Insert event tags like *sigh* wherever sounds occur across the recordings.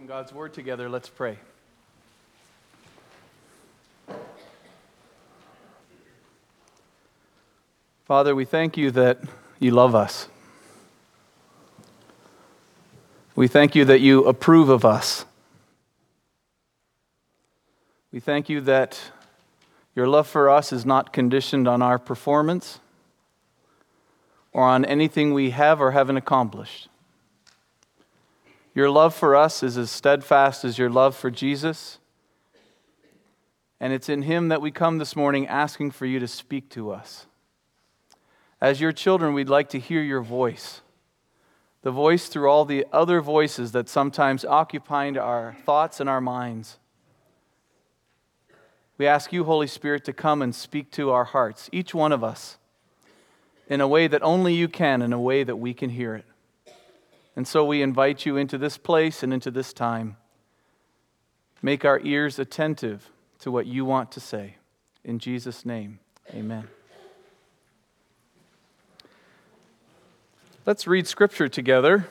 open God's Word together, let's pray. Father, we thank you that you love us. We thank you that you approve of us. We thank you that your love for us is not conditioned on our performance or on anything we have or haven't accomplished. Your love for us is as steadfast as your love for Jesus. And it's in Him that we come this morning asking for you to speak to us. As your children, we'd like to hear your voice, the voice through all the other voices that sometimes occupy our thoughts and our minds. We ask you, Holy Spirit, to come and speak to our hearts, each one of us, in a way that only you can, in a way that we can hear it. And so we invite you into this place and into this time. Make our ears attentive to what you want to say. In Jesus' name, amen. Let's read Scripture together.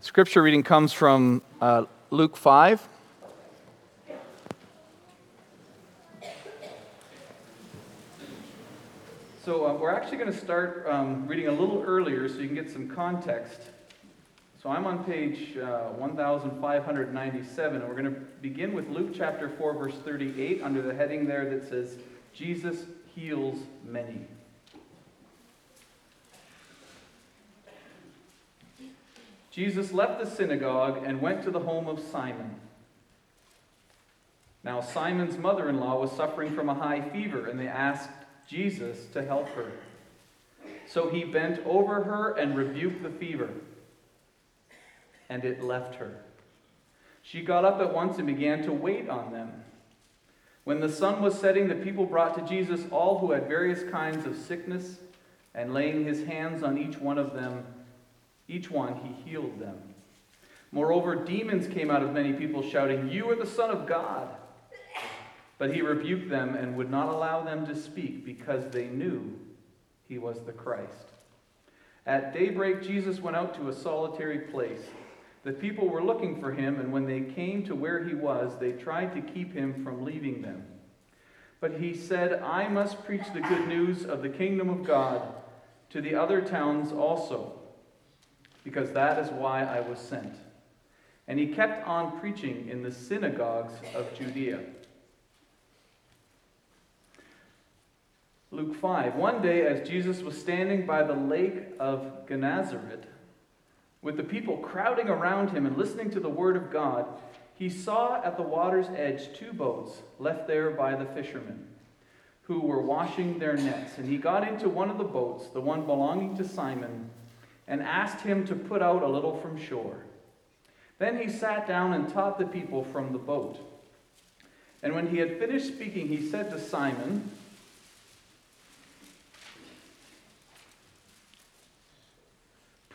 Scripture reading comes from uh, Luke 5. So, uh, we're actually going to start um, reading a little earlier so you can get some context so I'm on page uh, 1597, and we're going to begin with Luke chapter 4, verse 38, under the heading there that says, Jesus heals many. Jesus left the synagogue and went to the home of Simon. Now, Simon's mother in law was suffering from a high fever, and they asked Jesus to help her. So he bent over her and rebuked the fever and it left her. She got up at once and began to wait on them. When the sun was setting, the people brought to Jesus all who had various kinds of sickness, and laying his hands on each one of them, each one he healed them. Moreover, demons came out of many people, shouting, You are the Son of God. But he rebuked them and would not allow them to speak because they knew he was the Christ. At daybreak, Jesus went out to a solitary place. The people were looking for him, and when they came to where he was, they tried to keep him from leaving them. But he said, I must preach the good news of the kingdom of God to the other towns also, because that is why I was sent. And he kept on preaching in the synagogues of Judea. Luke 5. One day, as Jesus was standing by the lake of Gennesaret, with the people crowding around him and listening to the word of God, he saw at the water's edge two boats left there by the fishermen who were washing their nets. And he got into one of the boats, the one belonging to Simon, and asked him to put out a little from shore. Then he sat down and taught the people from the boat. And when he had finished speaking, he said to Simon,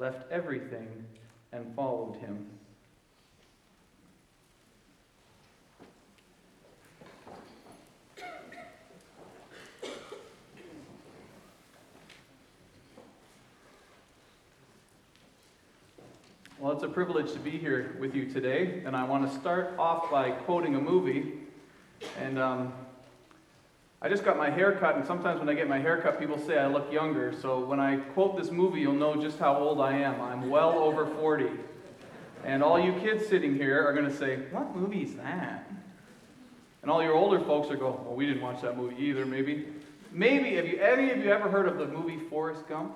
left everything, and followed him. Well, it's a privilege to be here with you today, and I want to start off by quoting a movie. And um, I just got my hair cut, and sometimes when I get my hair cut, people say I look younger. So when I quote this movie, you'll know just how old I am. I'm well over 40. And all you kids sitting here are going to say, What movie is that? And all your older folks are going, well, we didn't watch that movie either, maybe. Maybe, have you, any of you ever heard of the movie Forrest Gump?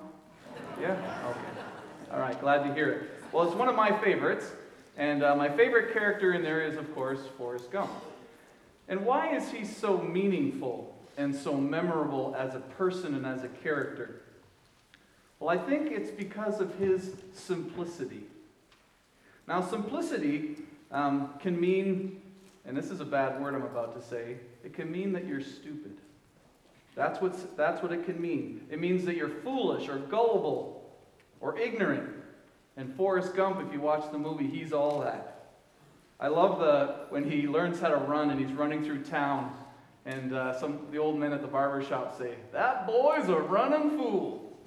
Yeah? Okay. All right, glad to hear it. Well, it's one of my favorites. And uh, my favorite character in there is, of course, Forrest Gump. And why is he so meaningful and so memorable as a person and as a character? Well, I think it's because of his simplicity. Now, simplicity um, can mean, and this is a bad word I'm about to say, it can mean that you're stupid. That's, what's, that's what it can mean. It means that you're foolish or gullible or ignorant. And Forrest Gump, if you watch the movie, he's all that. I love the when he learns how to run and he's running through town, and uh, some the old men at the barber shop say, "That boy's a running fool."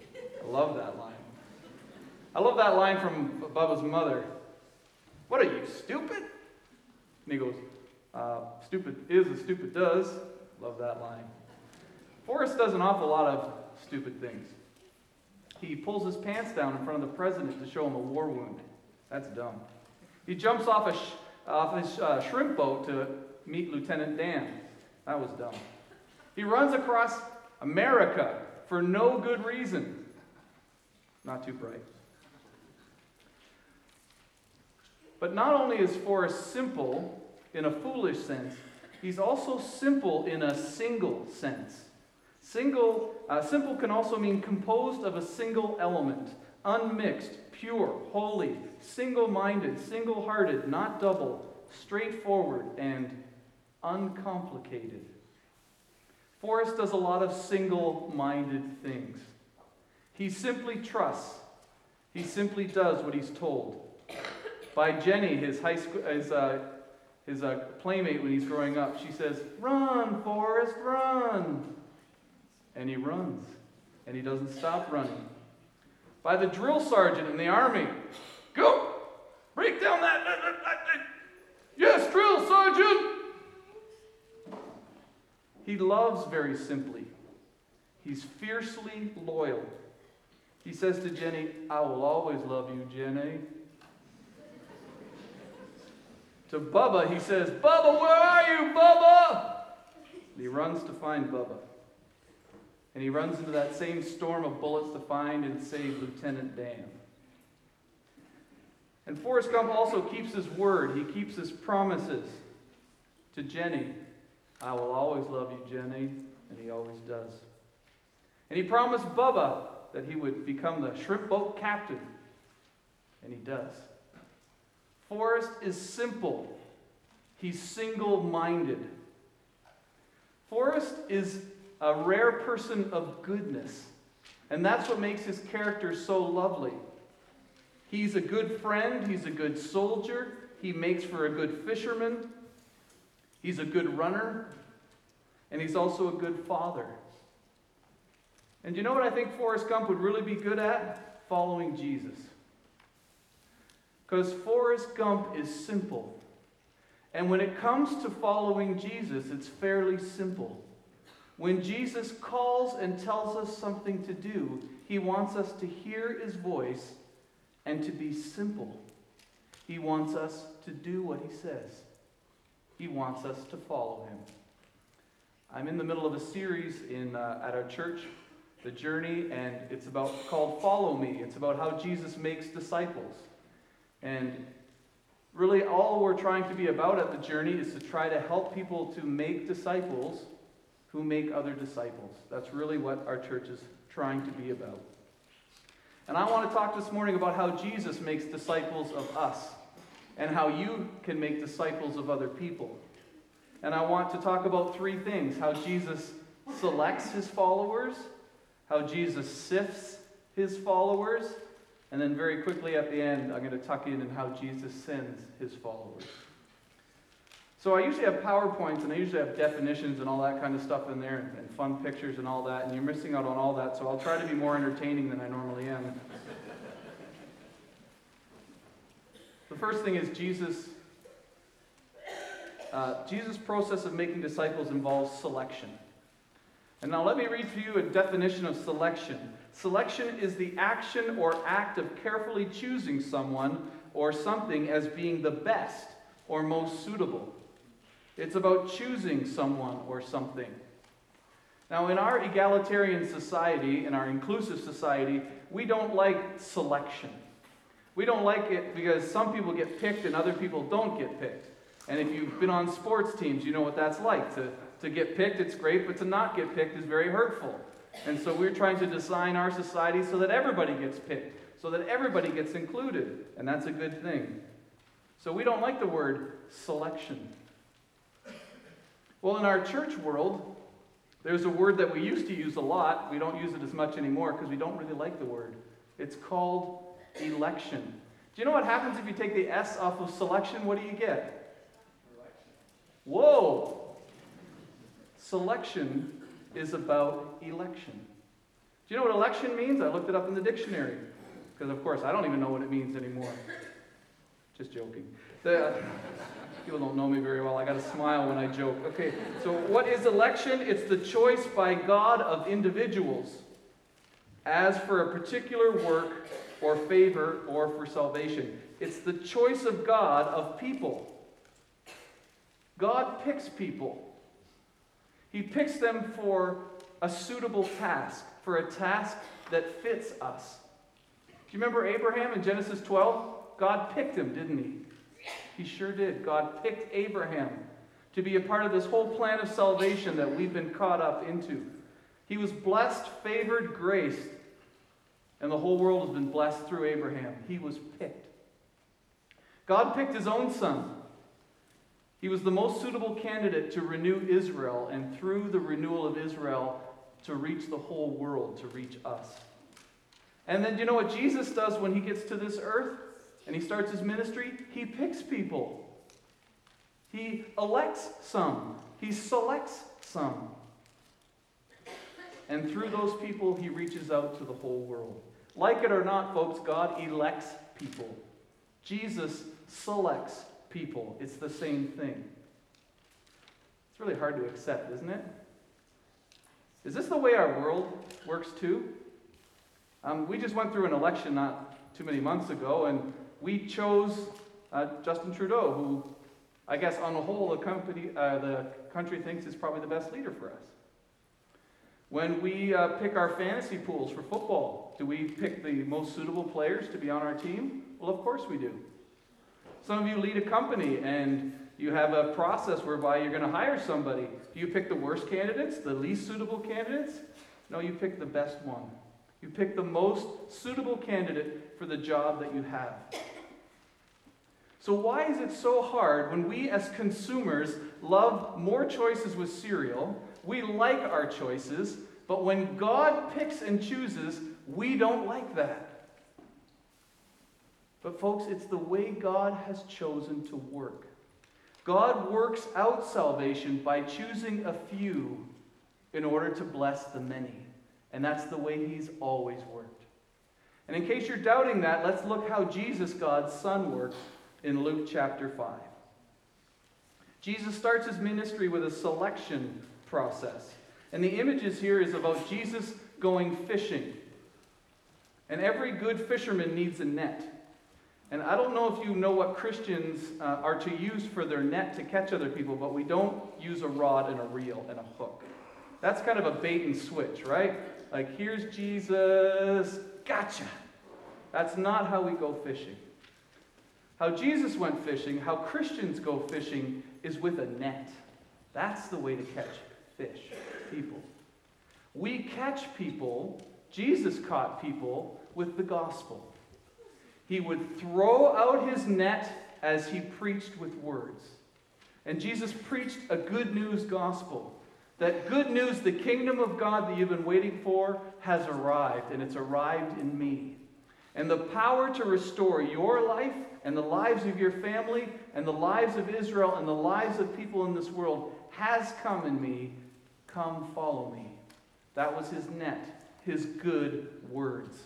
I love that line. I love that line from Bubba's mother. What are you, stupid? And he goes, uh, "Stupid is as stupid does." Love that line. Forrest does an awful lot of stupid things. He pulls his pants down in front of the president to show him a war wound. That's dumb. He jumps off, a sh- off his uh, shrimp boat to meet Lieutenant Dan. That was dumb. He runs across America for no good reason. Not too bright. But not only is Forrest simple in a foolish sense, he's also simple in a single sense. Single, uh, simple can also mean composed of a single element, unmixed, pure, holy, single minded, single hearted, not double, straightforward, and uncomplicated. Forrest does a lot of single minded things. He simply trusts, he simply does what he's told. By Jenny, his high school, his, uh, his uh, playmate when he's growing up, she says, Run, Forrest, run and he runs, and he doesn't stop running. By the drill sergeant in the army, go, break down that, yes, drill sergeant. He loves very simply. He's fiercely loyal. He says to Jenny, I will always love you, Jenny. To Bubba, he says, Bubba, where are you, Bubba? And he runs to find Bubba. And he runs into that same storm of bullets to find and save Lieutenant Dan. And Forrest Gump also keeps his word, he keeps his promises to Jenny. I will always love you, Jenny. And he always does. And he promised Bubba that he would become the shrimp boat captain. And he does. Forrest is simple, he's single minded. Forrest is a rare person of goodness. And that's what makes his character so lovely. He's a good friend, he's a good soldier, he makes for a good fisherman, he's a good runner, and he's also a good father. And you know what I think Forrest Gump would really be good at? Following Jesus. Because Forrest Gump is simple. And when it comes to following Jesus, it's fairly simple. When Jesus calls and tells us something to do, he wants us to hear his voice and to be simple. He wants us to do what he says. He wants us to follow him. I'm in the middle of a series in, uh, at our church, The Journey, and it's about called Follow Me. It's about how Jesus makes disciples. And really, all we're trying to be about at the journey is to try to help people to make disciples who make other disciples. That's really what our church is trying to be about. And I want to talk this morning about how Jesus makes disciples of us and how you can make disciples of other people. And I want to talk about three things how Jesus selects his followers, how Jesus sifts his followers, and then very quickly at the end, I'm going to tuck in and how Jesus sends his followers. So I usually have PowerPoints and I usually have definitions and all that kind of stuff in there and fun pictures and all that, and you're missing out on all that, so I'll try to be more entertaining than I normally am. First thing is Jesus. Uh, Jesus' process of making disciples involves selection. And now let me read for you a definition of selection. Selection is the action or act of carefully choosing someone or something as being the best or most suitable. It's about choosing someone or something. Now, in our egalitarian society, in our inclusive society, we don't like selection. We don't like it because some people get picked and other people don't get picked. And if you've been on sports teams, you know what that's like. To, to get picked, it's great, but to not get picked is very hurtful. And so we're trying to design our society so that everybody gets picked, so that everybody gets included. And that's a good thing. So we don't like the word selection. Well, in our church world, there's a word that we used to use a lot. We don't use it as much anymore because we don't really like the word. It's called election. Do you know what happens if you take the S off of selection? What do you get? Whoa! Selection is about election. Do you know what election means? I looked it up in the dictionary. Because, of course, I don't even know what it means anymore. Just joking. The, *laughs* people don't know me very well. I got to smile when I joke. Okay, so what is election? It's the choice by God of individuals as for a particular work or favor or for salvation. It's the choice of God of people. God picks people. He picks them for a suitable task, for a task that fits us. Do you remember Abraham in Genesis 12? God picked him, didn't he? He sure did. God picked Abraham to be a part of this whole plan of salvation that we've been caught up into. He was blessed, favored, graced, and the whole world has been blessed through Abraham. He was picked. God picked his own son. He was the most suitable candidate to renew Israel, and through the renewal of Israel, to reach the whole world, to reach us. And then, you know what Jesus does when he gets to this earth and he starts his ministry? He picks people, he elects some, he selects some. And through those people, he reaches out to the whole world. Like it or not, folks, God elects people. Jesus selects people. It's the same thing. It's really hard to accept, isn't it? Is this the way our world works too? Um, we just went through an election not too many months ago, and we chose uh, Justin Trudeau, who I guess on the whole the, company, uh, the country thinks is probably the best leader for us. When we uh, pick our fantasy pools for football, do we pick the most suitable players to be on our team? Well, of course we do. Some of you lead a company and you have a process whereby you're going to hire somebody. Do you pick the worst candidates, the least suitable candidates? No, you pick the best one. You pick the most suitable candidate for the job that you have. So, why is it so hard when we as consumers love more choices with cereal? We like our choices, but when God picks and chooses, we don't like that. But, folks, it's the way God has chosen to work. God works out salvation by choosing a few in order to bless the many. And that's the way He's always worked. And in case you're doubting that, let's look how Jesus, God's Son, works in Luke chapter 5. Jesus starts his ministry with a selection process. And the images here is about Jesus going fishing. And every good fisherman needs a net. And I don't know if you know what Christians uh, are to use for their net to catch other people, but we don't use a rod and a reel and a hook. That's kind of a bait and switch, right? Like, here's Jesus, gotcha. That's not how we go fishing. How Jesus went fishing, how Christians go fishing, is with a net. That's the way to catch fish, people. We catch people, Jesus caught people with the gospel. He would throw out his net as he preached with words. And Jesus preached a good news gospel. That good news, the kingdom of God that you've been waiting for, has arrived, and it's arrived in me. And the power to restore your life and the lives of your family and the lives of Israel and the lives of people in this world has come in me. Come follow me. That was his net, his good words.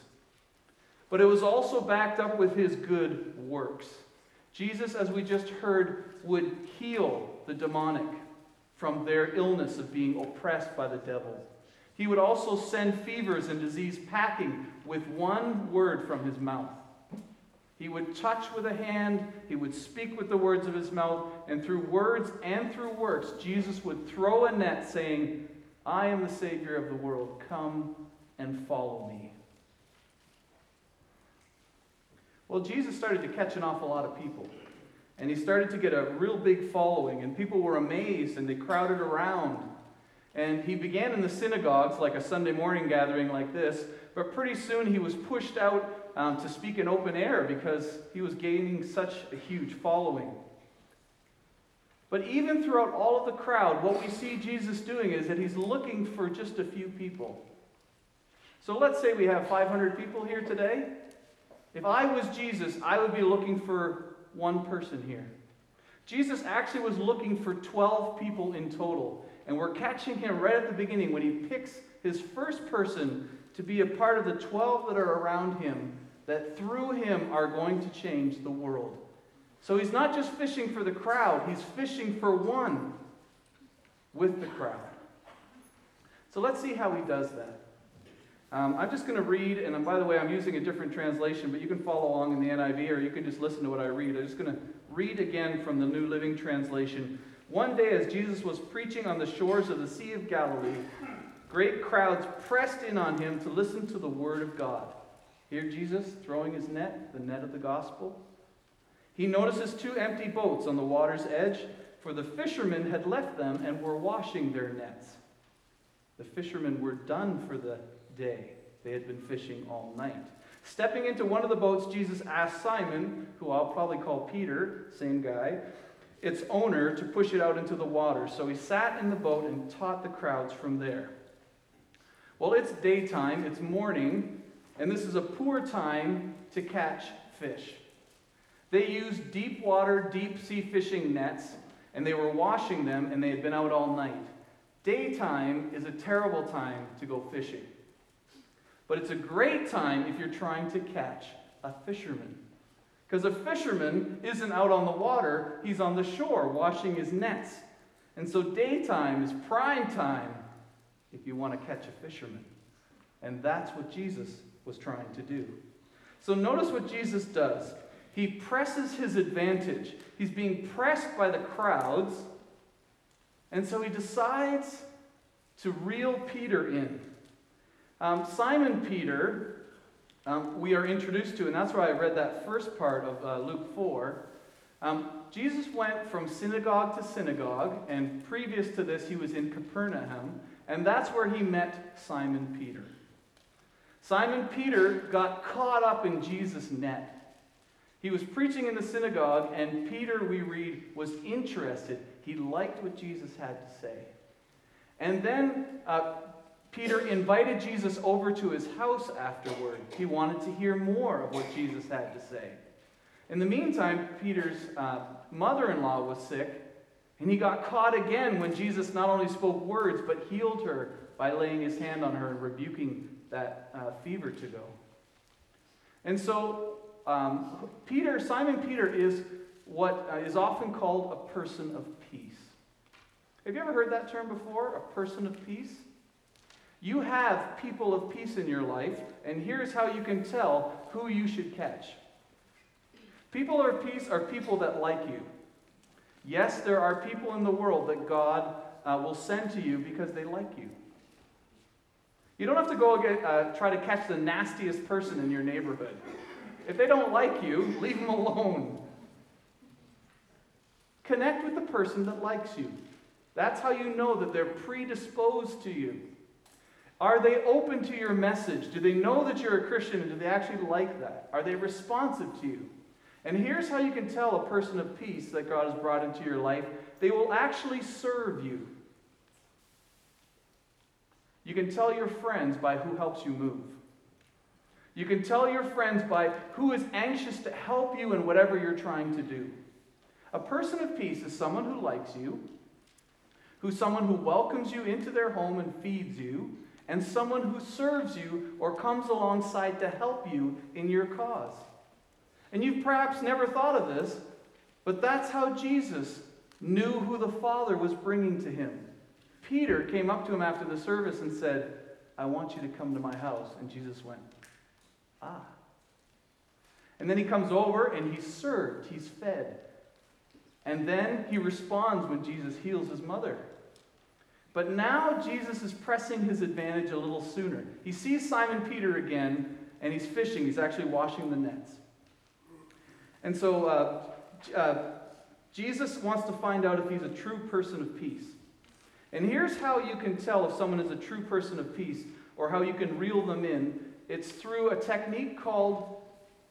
But it was also backed up with his good works. Jesus, as we just heard, would heal the demonic from their illness of being oppressed by the devil. He would also send fevers and disease packing with one word from his mouth. He would touch with a hand, he would speak with the words of his mouth, and through words and through works, Jesus would throw a net saying, I am the Savior of the world. Come and follow me. Well, Jesus started to catch an awful lot of people. And he started to get a real big following, and people were amazed and they crowded around. And he began in the synagogues, like a Sunday morning gathering like this, but pretty soon he was pushed out um, to speak in open air because he was gaining such a huge following. But even throughout all of the crowd, what we see Jesus doing is that he's looking for just a few people. So let's say we have 500 people here today. If I was Jesus, I would be looking for one person here. Jesus actually was looking for 12 people in total. And we're catching him right at the beginning when he picks his first person to be a part of the 12 that are around him, that through him are going to change the world. So he's not just fishing for the crowd, he's fishing for one with the crowd. So let's see how he does that. Um, I'm just going to read, and by the way, I'm using a different translation, but you can follow along in the NIV or you can just listen to what I read. I'm just going to read again from the New Living Translation. One day, as Jesus was preaching on the shores of the Sea of Galilee, great crowds pressed in on him to listen to the word of God. Here, Jesus throwing his net, the net of the gospel. He notices two empty boats on the water's edge, for the fishermen had left them and were washing their nets. The fishermen were done for the day. They had been fishing all night. Stepping into one of the boats, Jesus asked Simon, who I'll probably call Peter, same guy, its owner, to push it out into the water. So he sat in the boat and taught the crowds from there. Well, it's daytime, it's morning, and this is a poor time to catch fish. They used deep water, deep sea fishing nets, and they were washing them, and they had been out all night. Daytime is a terrible time to go fishing. But it's a great time if you're trying to catch a fisherman. Because a fisherman isn't out on the water, he's on the shore washing his nets. And so daytime is prime time if you want to catch a fisherman. And that's what Jesus was trying to do. So notice what Jesus does. He presses his advantage. He's being pressed by the crowds. And so he decides to reel Peter in. Um, Simon Peter, um, we are introduced to, and that's why I read that first part of uh, Luke 4. Um, Jesus went from synagogue to synagogue, and previous to this, he was in Capernaum, and that's where he met Simon Peter. Simon Peter got caught up in Jesus' net. He was preaching in the synagogue, and Peter, we read, was interested. He liked what Jesus had to say. And then uh, Peter invited Jesus over to his house afterward. He wanted to hear more of what Jesus had to say. In the meantime, Peter's uh, mother in law was sick, and he got caught again when Jesus not only spoke words, but healed her by laying his hand on her and rebuking that uh, fever to go. And so, um, Peter, Simon Peter, is what uh, is often called a person of peace. Have you ever heard that term before? A person of peace? You have people of peace in your life, and here's how you can tell who you should catch. People of peace are people that like you. Yes, there are people in the world that God uh, will send to you because they like you. You don't have to go get, uh, try to catch the nastiest person in your neighborhood. If they don't like you, leave them alone. Connect with the person that likes you. That's how you know that they're predisposed to you. Are they open to your message? Do they know that you're a Christian and do they actually like that? Are they responsive to you? And here's how you can tell a person of peace that God has brought into your life they will actually serve you. You can tell your friends by who helps you move. You can tell your friends by who is anxious to help you in whatever you're trying to do. A person of peace is someone who likes you, who's someone who welcomes you into their home and feeds you, and someone who serves you or comes alongside to help you in your cause. And you've perhaps never thought of this, but that's how Jesus knew who the Father was bringing to him. Peter came up to him after the service and said, I want you to come to my house. And Jesus went, Ah. And then he comes over and he's served, he's fed. And then he responds when Jesus heals his mother. But now Jesus is pressing his advantage a little sooner. He sees Simon Peter again and he's fishing. He's actually washing the nets. And so uh, uh, Jesus wants to find out if he's a true person of peace. And here's how you can tell if someone is a true person of peace or how you can reel them in it's through a technique called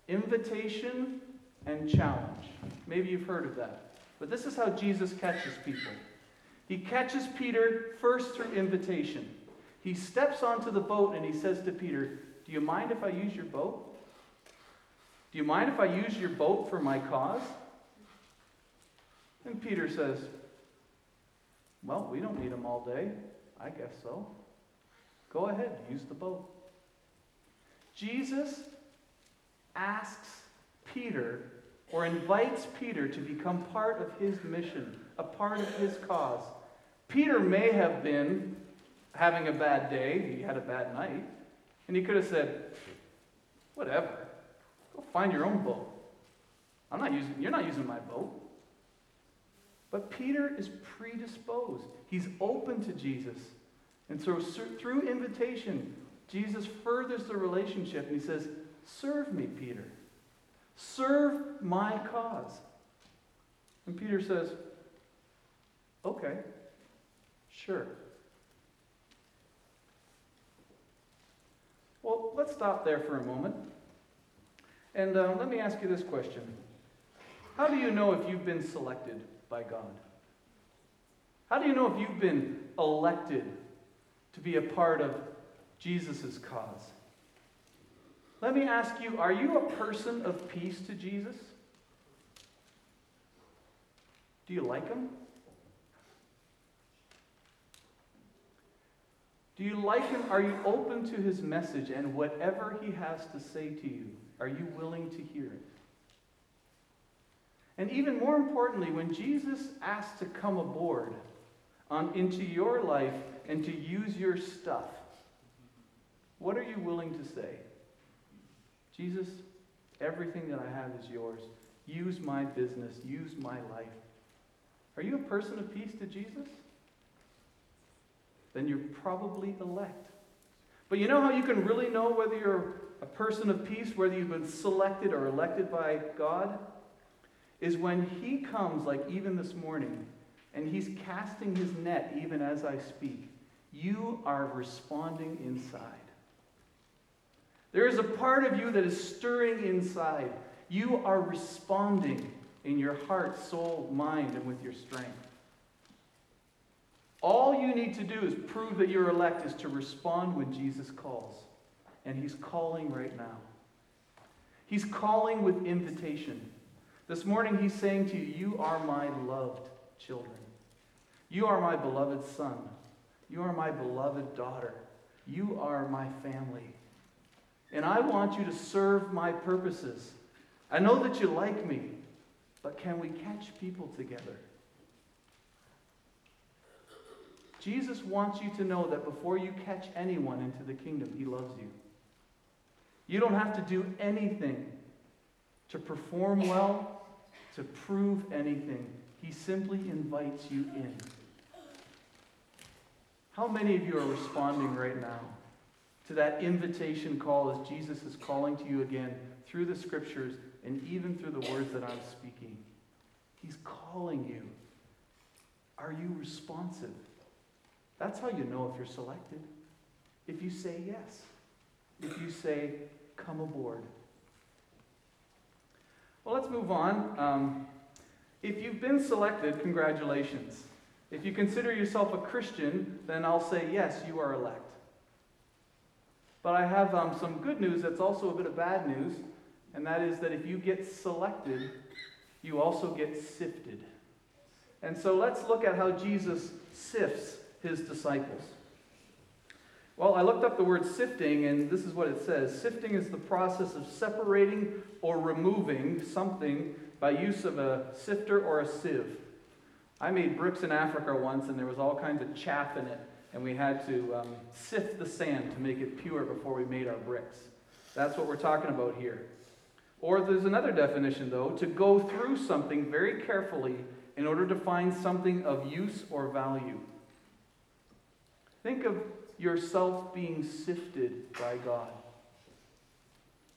invitation and challenge. Maybe you've heard of that. But this is how Jesus catches people. He catches Peter first through invitation. He steps onto the boat and he says to Peter, Do you mind if I use your boat? Do you mind if I use your boat for my cause? And Peter says, Well, we don't need them all day. I guess so. Go ahead, use the boat. Jesus asks Peter or invites Peter to become part of his mission, a part of his cause. Peter may have been having a bad day, he had a bad night, and he could have said, Whatever, go find your own boat. I'm not using, you're not using my boat. But Peter is predisposed. He's open to Jesus. And so through invitation, Jesus furthers the relationship and he says, Serve me, Peter. Serve my cause. And Peter says, Okay, sure. Well, let's stop there for a moment. And uh, let me ask you this question How do you know if you've been selected by God? How do you know if you've been elected to be a part of Jesus' cause? Let me ask you are you a person of peace to Jesus? Do you like him? Do you like him? Are you open to his message and whatever he has to say to you? Are you willing to hear it? And even more importantly, when Jesus asks to come aboard on, into your life and to use your stuff, what are you willing to say? Jesus, everything that I have is yours. Use my business, use my life. Are you a person of peace to Jesus? Then you're probably elect. But you know how you can really know whether you're a person of peace, whether you've been selected or elected by God? Is when He comes, like even this morning, and He's casting His net even as I speak. You are responding inside. There is a part of you that is stirring inside. You are responding in your heart, soul, mind, and with your strength. All you need to do is prove that you're elect is to respond when Jesus calls. And he's calling right now. He's calling with invitation. This morning he's saying to you, You are my loved children. You are my beloved son. You are my beloved daughter. You are my family. And I want you to serve my purposes. I know that you like me, but can we catch people together? Jesus wants you to know that before you catch anyone into the kingdom, he loves you. You don't have to do anything to perform well, to prove anything. He simply invites you in. How many of you are responding right now? to that invitation call as Jesus is calling to you again through the scriptures and even through the words that I'm speaking. He's calling you. Are you responsive? That's how you know if you're selected. If you say yes, if you say, come aboard. Well, let's move on. Um, if you've been selected, congratulations. If you consider yourself a Christian, then I'll say, yes, you are elect. But I have um, some good news that's also a bit of bad news, and that is that if you get selected, you also get sifted. And so let's look at how Jesus sifts his disciples. Well, I looked up the word sifting, and this is what it says Sifting is the process of separating or removing something by use of a sifter or a sieve. I made bricks in Africa once, and there was all kinds of chaff in it and we had to um, sift the sand to make it pure before we made our bricks. That's what we're talking about here. Or there's another definition, though to go through something very carefully in order to find something of use or value. Think of yourself being sifted by God.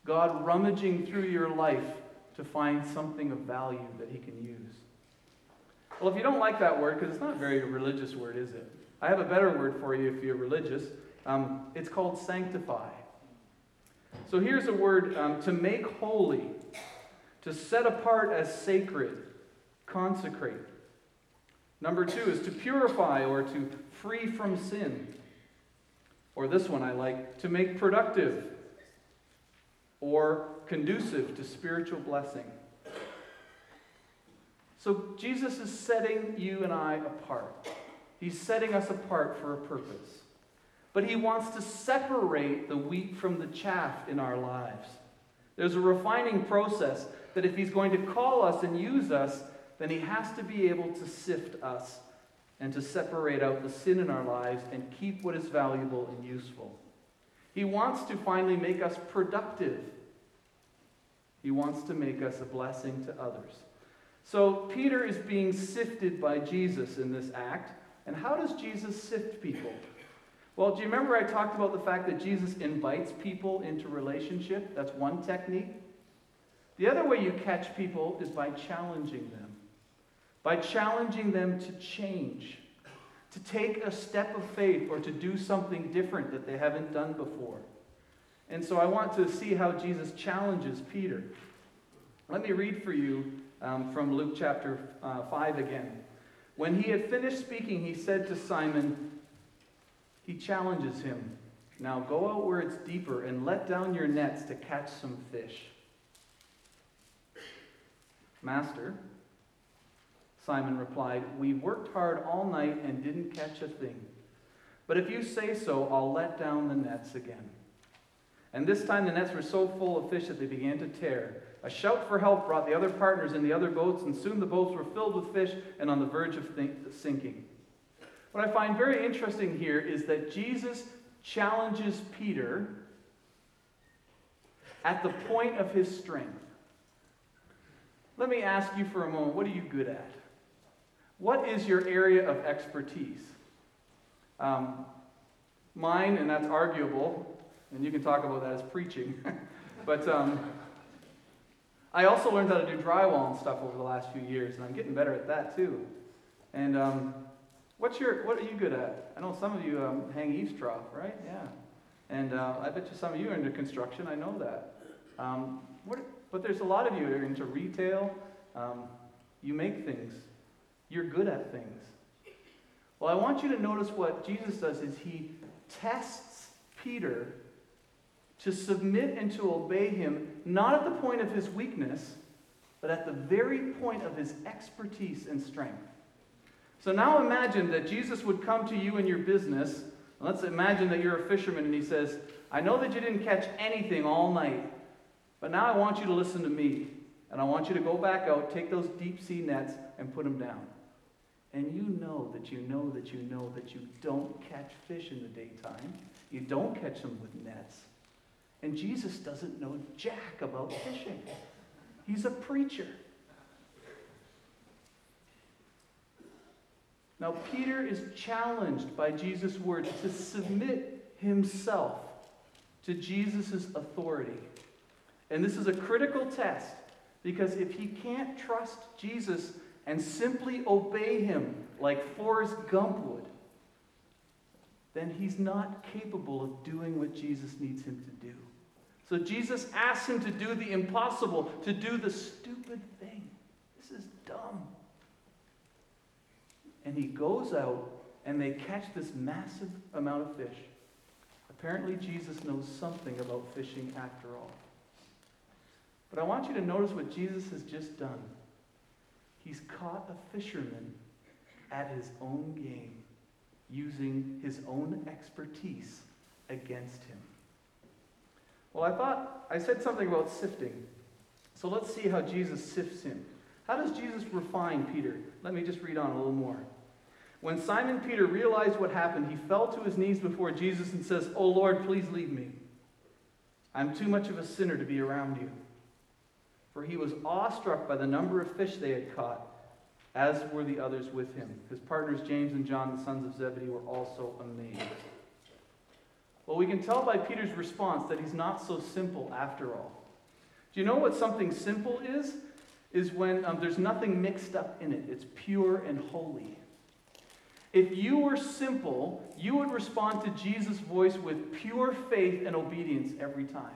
God rummaging through your life to find something of value that He can use. Well, if you don't like that word, because it's not a very religious word, is it? I have a better word for you if you're religious. Um, it's called sanctify. So here's a word um, to make holy, to set apart as sacred, consecrate. Number two is to purify or to free from sin. Or this one I like, to make productive or conducive to spiritual blessing. So Jesus is setting you and I apart. He's setting us apart for a purpose. But he wants to separate the wheat from the chaff in our lives. There's a refining process that if he's going to call us and use us, then he has to be able to sift us and to separate out the sin in our lives and keep what is valuable and useful. He wants to finally make us productive. He wants to make us a blessing to others. So Peter is being sifted by Jesus in this act. And how does Jesus sift people? Well, do you remember I talked about the fact that Jesus invites people into relationship? That's one technique. The other way you catch people is by challenging them, by challenging them to change, to take a step of faith or to do something different that they haven't done before. And so I want to see how Jesus challenges Peter. Let me read for you um, from Luke chapter uh, 5 again. When he had finished speaking, he said to Simon, he challenges him, Now go out where it's deeper and let down your nets to catch some fish. Master, Simon replied, We worked hard all night and didn't catch a thing. But if you say so, I'll let down the nets again. And this time the nets were so full of fish that they began to tear. A shout for help brought the other partners in the other boats, and soon the boats were filled with fish and on the verge of sinking. What I find very interesting here is that Jesus challenges Peter at the point of his strength. Let me ask you for a moment what are you good at? What is your area of expertise? Um, mine, and that's arguable, and you can talk about that as preaching, *laughs* but um, I also learned how to do drywall and stuff over the last few years, and I'm getting better at that too. And um, what's your, what are you good at? I know some of you um, hang eaves trough, right? Yeah. And uh, I bet you some of you are into construction. I know that. Um, what, but there's a lot of you that are into retail. Um, you make things. You're good at things. Well, I want you to notice what Jesus does is he tests Peter to submit and to obey him, not at the point of his weakness, but at the very point of his expertise and strength. So now imagine that Jesus would come to you in your business. Let's imagine that you're a fisherman and he says, I know that you didn't catch anything all night, but now I want you to listen to me. And I want you to go back out, take those deep sea nets, and put them down. And you know that you know that you know that you don't catch fish in the daytime. You don't catch them with nets. And Jesus doesn't know jack about fishing. He's a preacher. Now, Peter is challenged by Jesus' words to submit himself to Jesus' authority. And this is a critical test because if he can't trust Jesus and simply obey him like Forrest Gump would, then he's not capable of doing what Jesus needs him to do. So Jesus asks him to do the impossible, to do the stupid thing. This is dumb. And he goes out and they catch this massive amount of fish. Apparently, Jesus knows something about fishing after all. But I want you to notice what Jesus has just done. He's caught a fisherman at his own game, using his own expertise against him. Well, I thought I said something about sifting. So let's see how Jesus sifts him. How does Jesus refine Peter? Let me just read on a little more. When Simon Peter realized what happened, he fell to his knees before Jesus and says, "Oh Lord, please leave me. I'm too much of a sinner to be around you." For he was awestruck by the number of fish they had caught, as were the others with him. His partners James and John, the sons of Zebedee, were also amazed. Well, we can tell by Peter's response that he's not so simple after all. Do you know what something simple is? Is when um, there's nothing mixed up in it, it's pure and holy. If you were simple, you would respond to Jesus' voice with pure faith and obedience every time.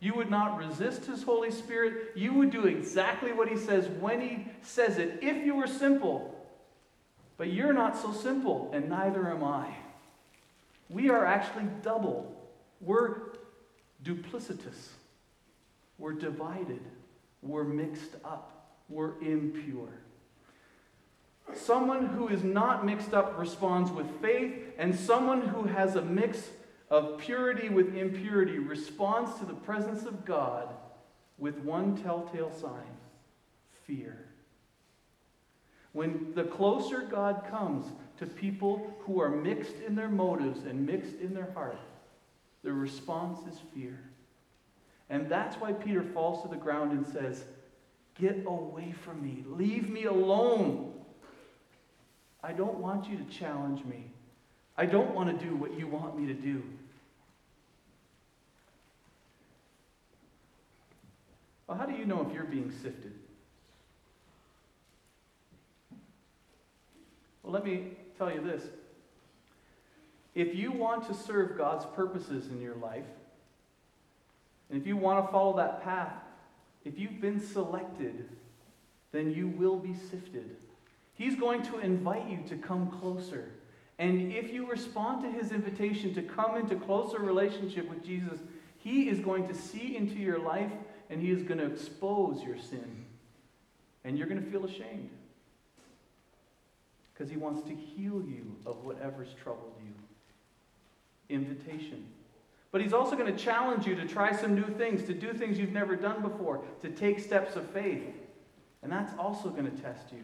You would not resist his Holy Spirit. You would do exactly what he says when he says it, if you were simple. But you're not so simple, and neither am I. We are actually double. We're duplicitous. We're divided. We're mixed up. We're impure. Someone who is not mixed up responds with faith, and someone who has a mix of purity with impurity responds to the presence of God with one telltale sign fear. When the closer God comes to people who are mixed in their motives and mixed in their heart, the response is fear. And that's why Peter falls to the ground and says, Get away from me. Leave me alone. I don't want you to challenge me. I don't want to do what you want me to do. Well, how do you know if you're being sifted? Well, let me tell you this. If you want to serve God's purposes in your life, and if you want to follow that path, if you've been selected, then you will be sifted. He's going to invite you to come closer. And if you respond to his invitation to come into closer relationship with Jesus, he is going to see into your life and he is going to expose your sin. And you're going to feel ashamed. Because he wants to heal you of whatever's troubled you. Invitation. But he's also going to challenge you to try some new things, to do things you've never done before, to take steps of faith. And that's also going to test you.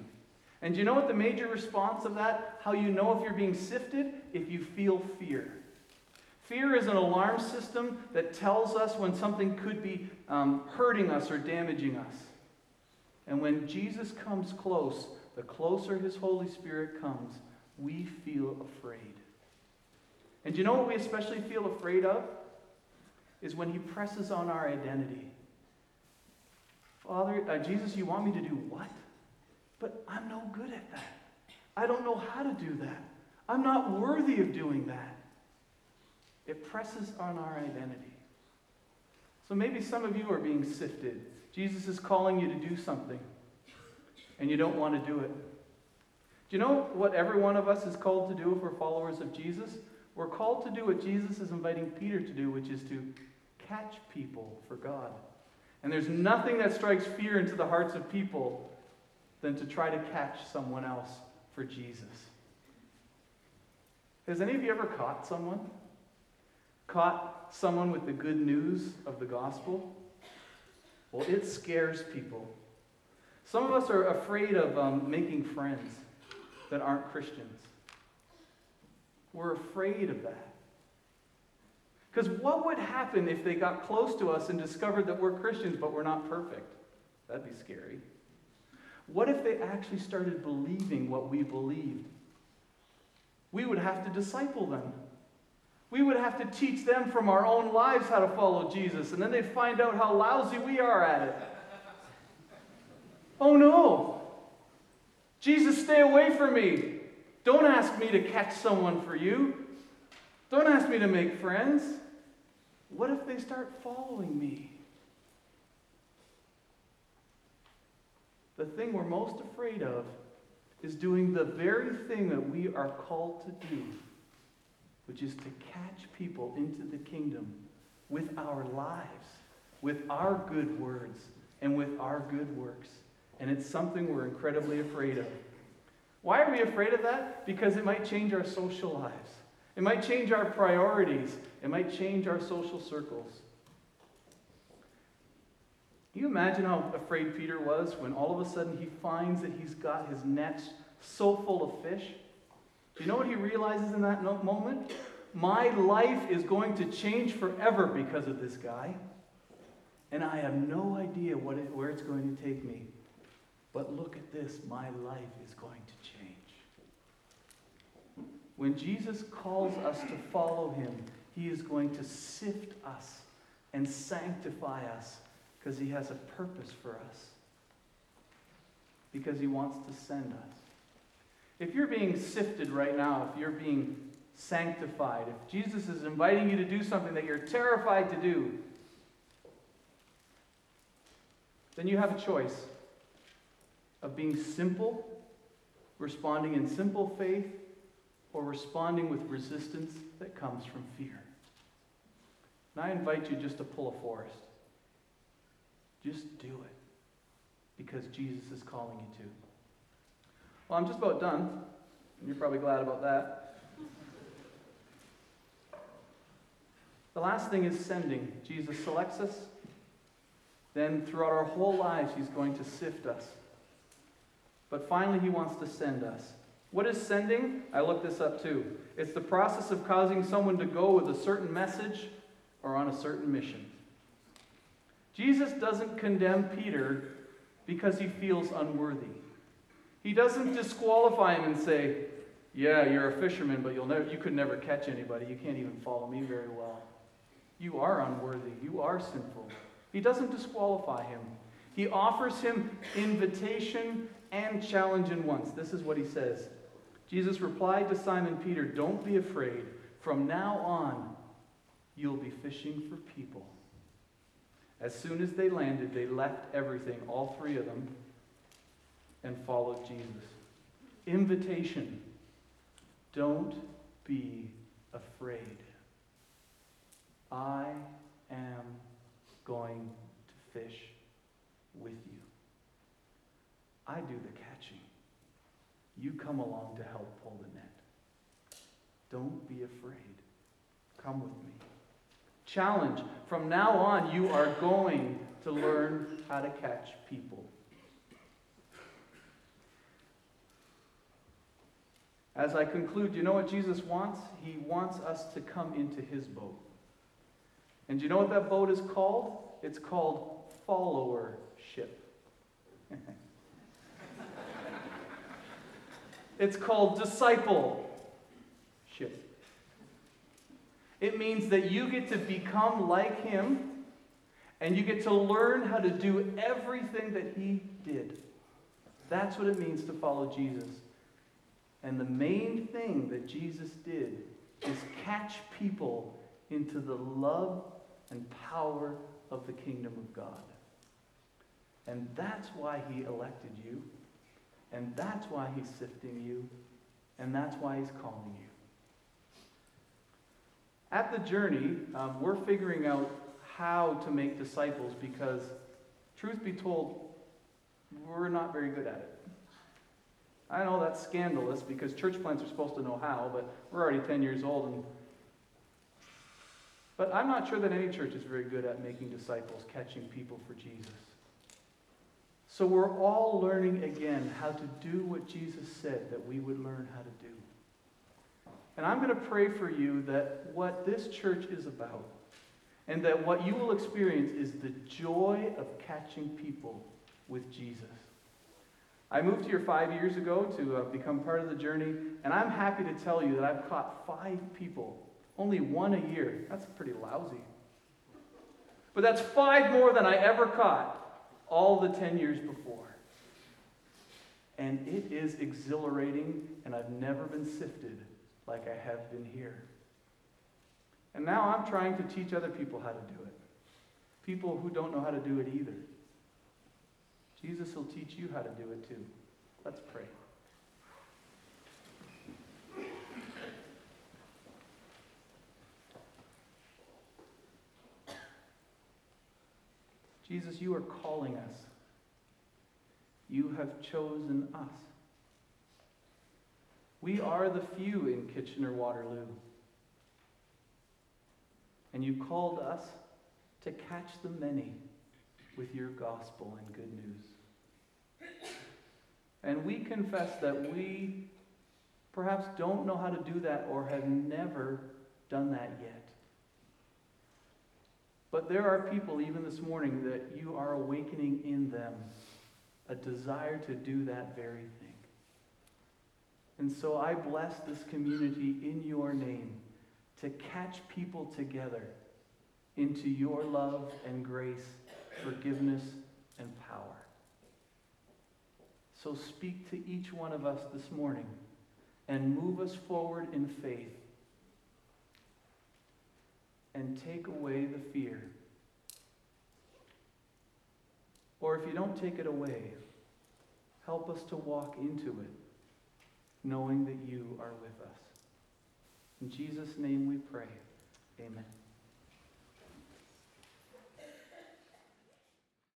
And you know what the major response of that? How you know if you're being sifted? If you feel fear. Fear is an alarm system that tells us when something could be um, hurting us or damaging us. And when Jesus comes close, the closer his Holy Spirit comes, we feel afraid. And you know what we especially feel afraid of? Is when he presses on our identity. Father, uh, Jesus, you want me to do what? But I'm no good at that. I don't know how to do that. I'm not worthy of doing that. It presses on our identity. So maybe some of you are being sifted. Jesus is calling you to do something, and you don't want to do it. Do you know what every one of us is called to do if we're followers of Jesus? We're called to do what Jesus is inviting Peter to do, which is to catch people for God. And there's nothing that strikes fear into the hearts of people than to try to catch someone else for Jesus. Has any of you ever caught someone? Caught someone with the good news of the gospel? Well, it scares people. Some of us are afraid of um, making friends that aren't Christians. We're afraid of that. Because what would happen if they got close to us and discovered that we're Christians but we're not perfect? That'd be scary. What if they actually started believing what we believed? We would have to disciple them. We would have to teach them from our own lives how to follow Jesus, and then they'd find out how lousy we are at it. Oh no! Jesus, stay away from me. Don't ask me to catch someone for you. Don't ask me to make friends. What if they start following me? The thing we're most afraid of is doing the very thing that we are called to do which is to catch people into the kingdom with our lives, with our good words, and with our good works. And it's something we're incredibly afraid of. Why are we afraid of that? Because it might change our social lives. It might change our priorities. It might change our social circles. Can you imagine how afraid Peter was when all of a sudden he finds that he's got his nets so full of fish do you know what he realizes in that moment? My life is going to change forever because of this guy. and I have no idea what it, where it's going to take me. But look at this my life is going to change. When Jesus calls us to follow him, he is going to sift us and sanctify us because he has a purpose for us. Because he wants to send us. If you're being sifted right now, if you're being sanctified, if Jesus is inviting you to do something that you're terrified to do, then you have a choice of being simple, responding in simple faith, or responding with resistance that comes from fear. And I invite you just to pull a forest. Just do it because Jesus is calling you to. Well, I'm just about done, you're probably glad about that. The last thing is sending. Jesus selects us. Then, throughout our whole lives, He's going to sift us. But finally, He wants to send us. What is sending? I looked this up too. It's the process of causing someone to go with a certain message or on a certain mission. Jesus doesn't condemn Peter because he feels unworthy. He doesn't disqualify him and say, Yeah, you're a fisherman, but you'll never, you could never catch anybody. You can't even follow me very well. You are unworthy. You are sinful. He doesn't disqualify him. He offers him invitation and challenge in once. This is what he says Jesus replied to Simon Peter, Don't be afraid. From now on, you'll be fishing for people. As soon as they landed, they left everything, all three of them, and follow Jesus. Invitation. Don't be afraid. I am going to fish with you. I do the catching. You come along to help pull the net. Don't be afraid. Come with me. Challenge. From now on, you are going to learn how to catch people. As I conclude, you know what Jesus wants? He wants us to come into his boat. And you know what that boat is called? It's called followership. *laughs* it's called discipleship. It means that you get to become like him and you get to learn how to do everything that he did. That's what it means to follow Jesus. And the main thing that Jesus did is catch people into the love and power of the kingdom of God. And that's why he elected you. And that's why he's sifting you. And that's why he's calling you. At the journey, um, we're figuring out how to make disciples because, truth be told, we're not very good at it. I know that's scandalous because church plants are supposed to know how, but we're already 10 years old. And... But I'm not sure that any church is very good at making disciples, catching people for Jesus. So we're all learning again how to do what Jesus said that we would learn how to do. And I'm going to pray for you that what this church is about and that what you will experience is the joy of catching people with Jesus. I moved here five years ago to uh, become part of the journey, and I'm happy to tell you that I've caught five people, only one a year. That's pretty lousy. But that's five more than I ever caught all the 10 years before. And it is exhilarating, and I've never been sifted like I have been here. And now I'm trying to teach other people how to do it. People who don't know how to do it either. Jesus will teach you how to do it too. Let's pray. Jesus, you are calling us. You have chosen us. We are the few in Kitchener Waterloo. And you called us to catch the many with your gospel and good news. And we confess that we perhaps don't know how to do that or have never done that yet. But there are people, even this morning, that you are awakening in them a desire to do that very thing. And so I bless this community in your name to catch people together into your love and grace, forgiveness and power. So speak to each one of us this morning and move us forward in faith and take away the fear. Or if you don't take it away, help us to walk into it, knowing that you are with us. In Jesus' name we pray. Amen.